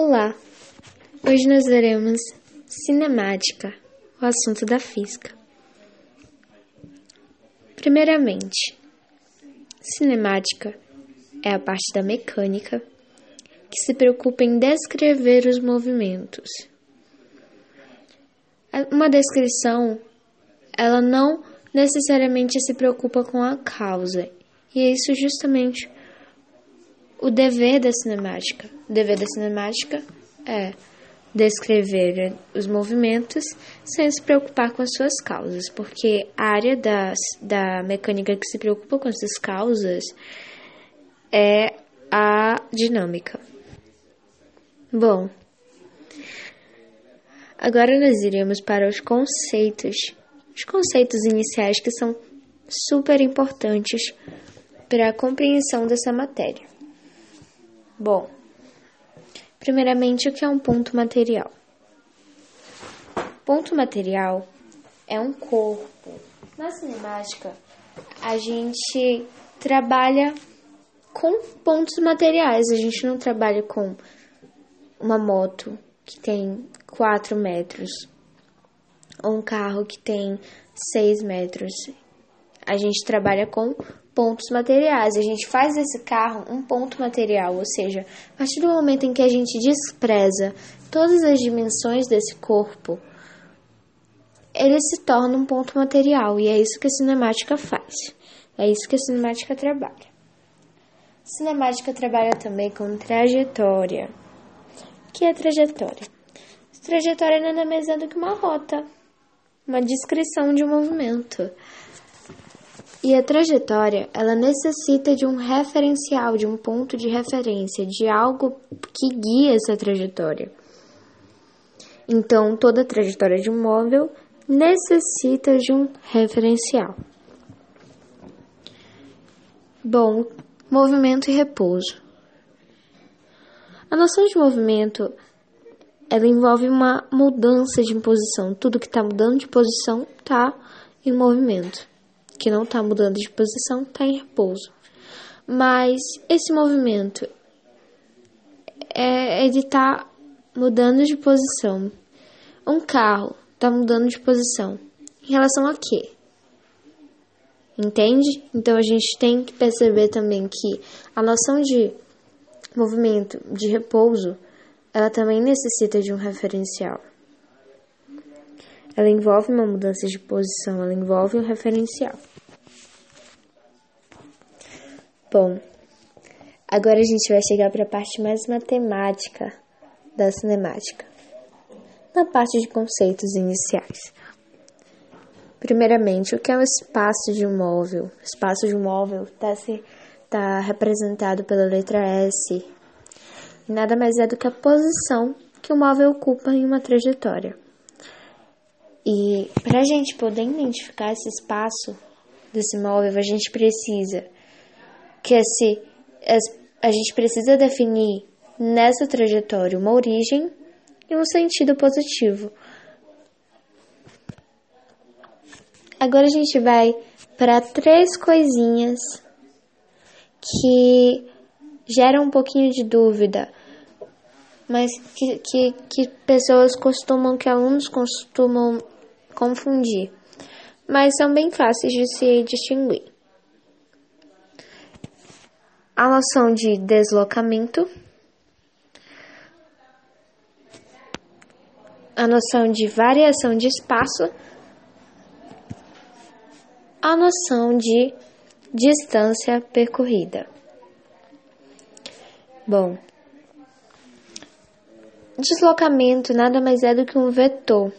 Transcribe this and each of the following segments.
Olá! Hoje nós veremos cinemática, o assunto da física. Primeiramente, cinemática é a parte da mecânica que se preocupa em descrever os movimentos. Uma descrição, ela não necessariamente se preocupa com a causa, e é isso justamente o dever da cinemática. O dever da cinemática é descrever os movimentos sem se preocupar com as suas causas, porque a área das, da mecânica que se preocupa com essas causas é a dinâmica. Bom, agora nós iremos para os conceitos, os conceitos iniciais que são super importantes para a compreensão dessa matéria. Bom, primeiramente, o que é um ponto material? Ponto material é um corpo. Na cinemática, a gente trabalha com pontos materiais, a gente não trabalha com uma moto que tem 4 metros ou um carro que tem 6 metros. A gente trabalha com pontos materiais. A gente faz desse carro um ponto material, ou seja, a partir do momento em que a gente despreza todas as dimensões desse corpo, ele se torna um ponto material, e é isso que a cinemática faz. É isso que a cinemática trabalha. A cinemática trabalha também com trajetória. O que é trajetória? Trajetória nada mais é do que uma rota, uma descrição de um movimento. E a trajetória, ela necessita de um referencial, de um ponto de referência, de algo que guia essa trajetória. Então, toda trajetória de um móvel necessita de um referencial. Bom, movimento e repouso. A noção de movimento ela envolve uma mudança de posição. Tudo que está mudando de posição está em movimento que não está mudando de posição, está em repouso. Mas esse movimento é, ele está mudando de posição. Um carro está mudando de posição. Em relação a quê? Entende? Então a gente tem que perceber também que a noção de movimento, de repouso, ela também necessita de um referencial. Ela envolve uma mudança de posição, ela envolve um referencial. Bom, agora a gente vai chegar para a parte mais matemática da cinemática, na parte de conceitos iniciais. Primeiramente, o que é o espaço de um móvel? O espaço de um móvel está tá representado pela letra S. Nada mais é do que a posição que o móvel ocupa em uma trajetória. E para a gente poder identificar esse espaço desse móvel, a gente precisa que esse, a gente precisa definir nessa trajetória uma origem e um sentido positivo. Agora a gente vai para três coisinhas que geram um pouquinho de dúvida, mas que, que, que pessoas costumam, que alunos costumam confundir, mas são bem fáceis de se distinguir. A noção de deslocamento, a noção de variação de espaço, a noção de distância percorrida. Bom, deslocamento nada mais é do que um vetor.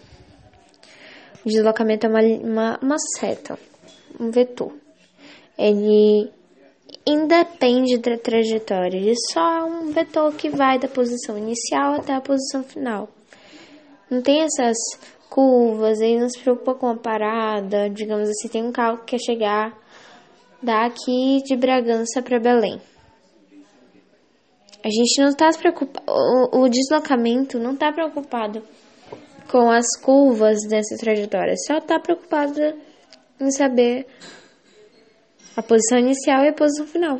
O deslocamento é uma, uma, uma seta, um vetor. Ele independe da trajetória, ele só é um vetor que vai da posição inicial até a posição final. Não tem essas curvas, ele não se preocupa com a parada, digamos assim, tem um carro que quer chegar daqui de Bragança para Belém. A gente não está preocupado, o, o deslocamento não está preocupado com as curvas dessa trajetória, só está preocupada em saber a posição inicial e a posição final.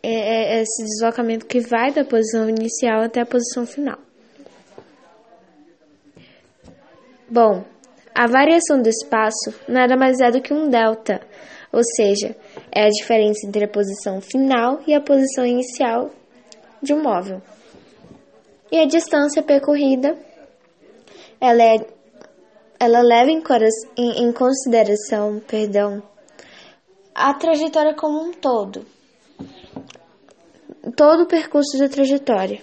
é, é esse deslocamento que vai da posição inicial até a posição final. Bom, a variação do espaço nada mais é do que um delta, ou seja, é a diferença entre a posição final e a posição inicial de um móvel. E a distância percorrida, ela, é, ela leva em, em, em consideração, perdão, a trajetória como um todo, todo o percurso da trajetória.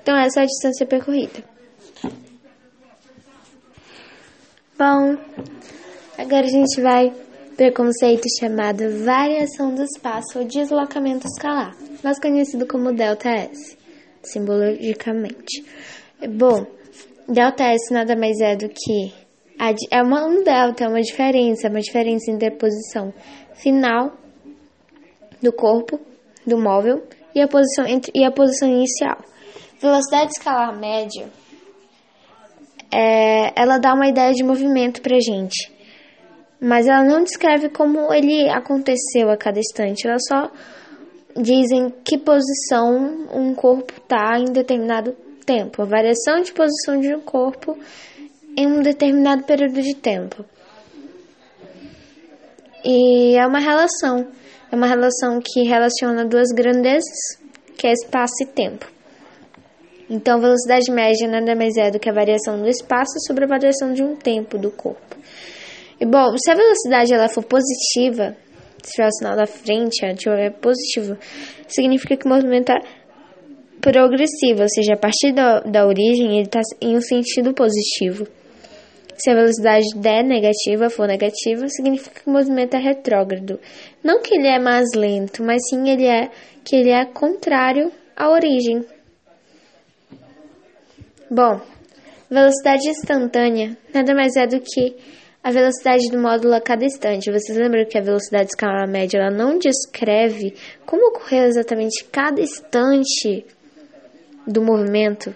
Então essa é a distância percorrida. Bom, agora a gente vai para o conceito chamado variação do espaço ou deslocamento escalar, mais conhecido como ΔS, simbologicamente. Bom, ΔS nada mais é do que é uma, um delta, é uma diferença, uma diferença entre a posição final do corpo do móvel e a posição entre, e a posição inicial. Velocidade escalar média é, ela dá uma ideia de movimento para gente, mas ela não descreve como ele aconteceu a cada instante, ela só diz em que posição um corpo está em determinado tempo, a variação de posição de um corpo em um determinado período de tempo. E é uma relação, é uma relação que relaciona duas grandezas, que é espaço e tempo. Então, velocidade média nada mais é do que a variação do espaço sobre a variação de um tempo do corpo. E bom, se a velocidade ela for positiva, se tiver o sinal da frente, tiver positivo, significa que o movimento é progressivo, ou seja, a partir da, da origem ele está em um sentido positivo. Se a velocidade der negativa for negativa, significa que o movimento é retrógrado. Não que ele é mais lento, mas sim ele é que ele é contrário à origem, Bom, velocidade instantânea nada mais é do que a velocidade do módulo a cada instante. Vocês lembram que a velocidade escalar média ela não descreve como ocorreu exatamente cada instante do movimento?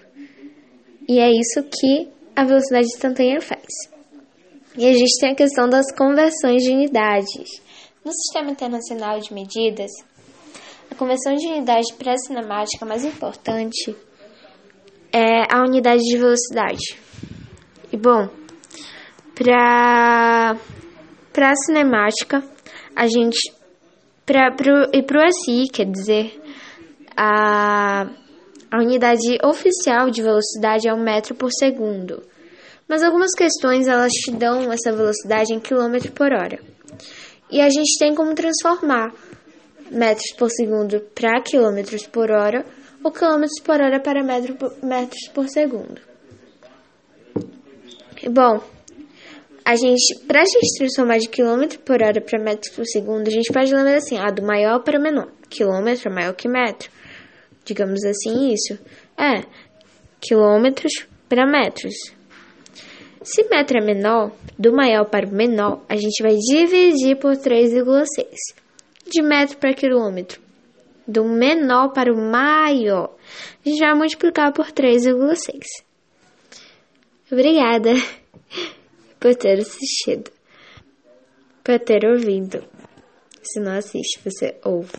E é isso que a velocidade instantânea faz. E a gente tem a questão das conversões de unidades. No Sistema Internacional de Medidas, a conversão de unidade pré-cinemática mais importante é a unidade de velocidade. E bom, para para a cinemática, a gente para pro, e para o SI, quer dizer, a a unidade oficial de velocidade é um metro por segundo. Mas algumas questões elas te dão essa velocidade em quilômetro por hora. E a gente tem como transformar metros por segundo para quilômetros por hora ou quilômetros por hora para metro metros por segundo. Bom, a gente, para a gente transformar de quilômetro por hora para metros por segundo, a gente pode lembrar assim, ah, do maior para o menor. Quilômetro é maior que metro. Digamos assim, isso. É, quilômetros para metros. Se metro é menor, do maior para o menor, a gente vai dividir por 3,6. De metro para quilômetro, do menor para o maior, a gente vai multiplicar por 3,6. Obrigada por ter assistido, por ter ouvido. Se não assiste, você ouve.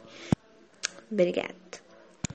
Obrigada.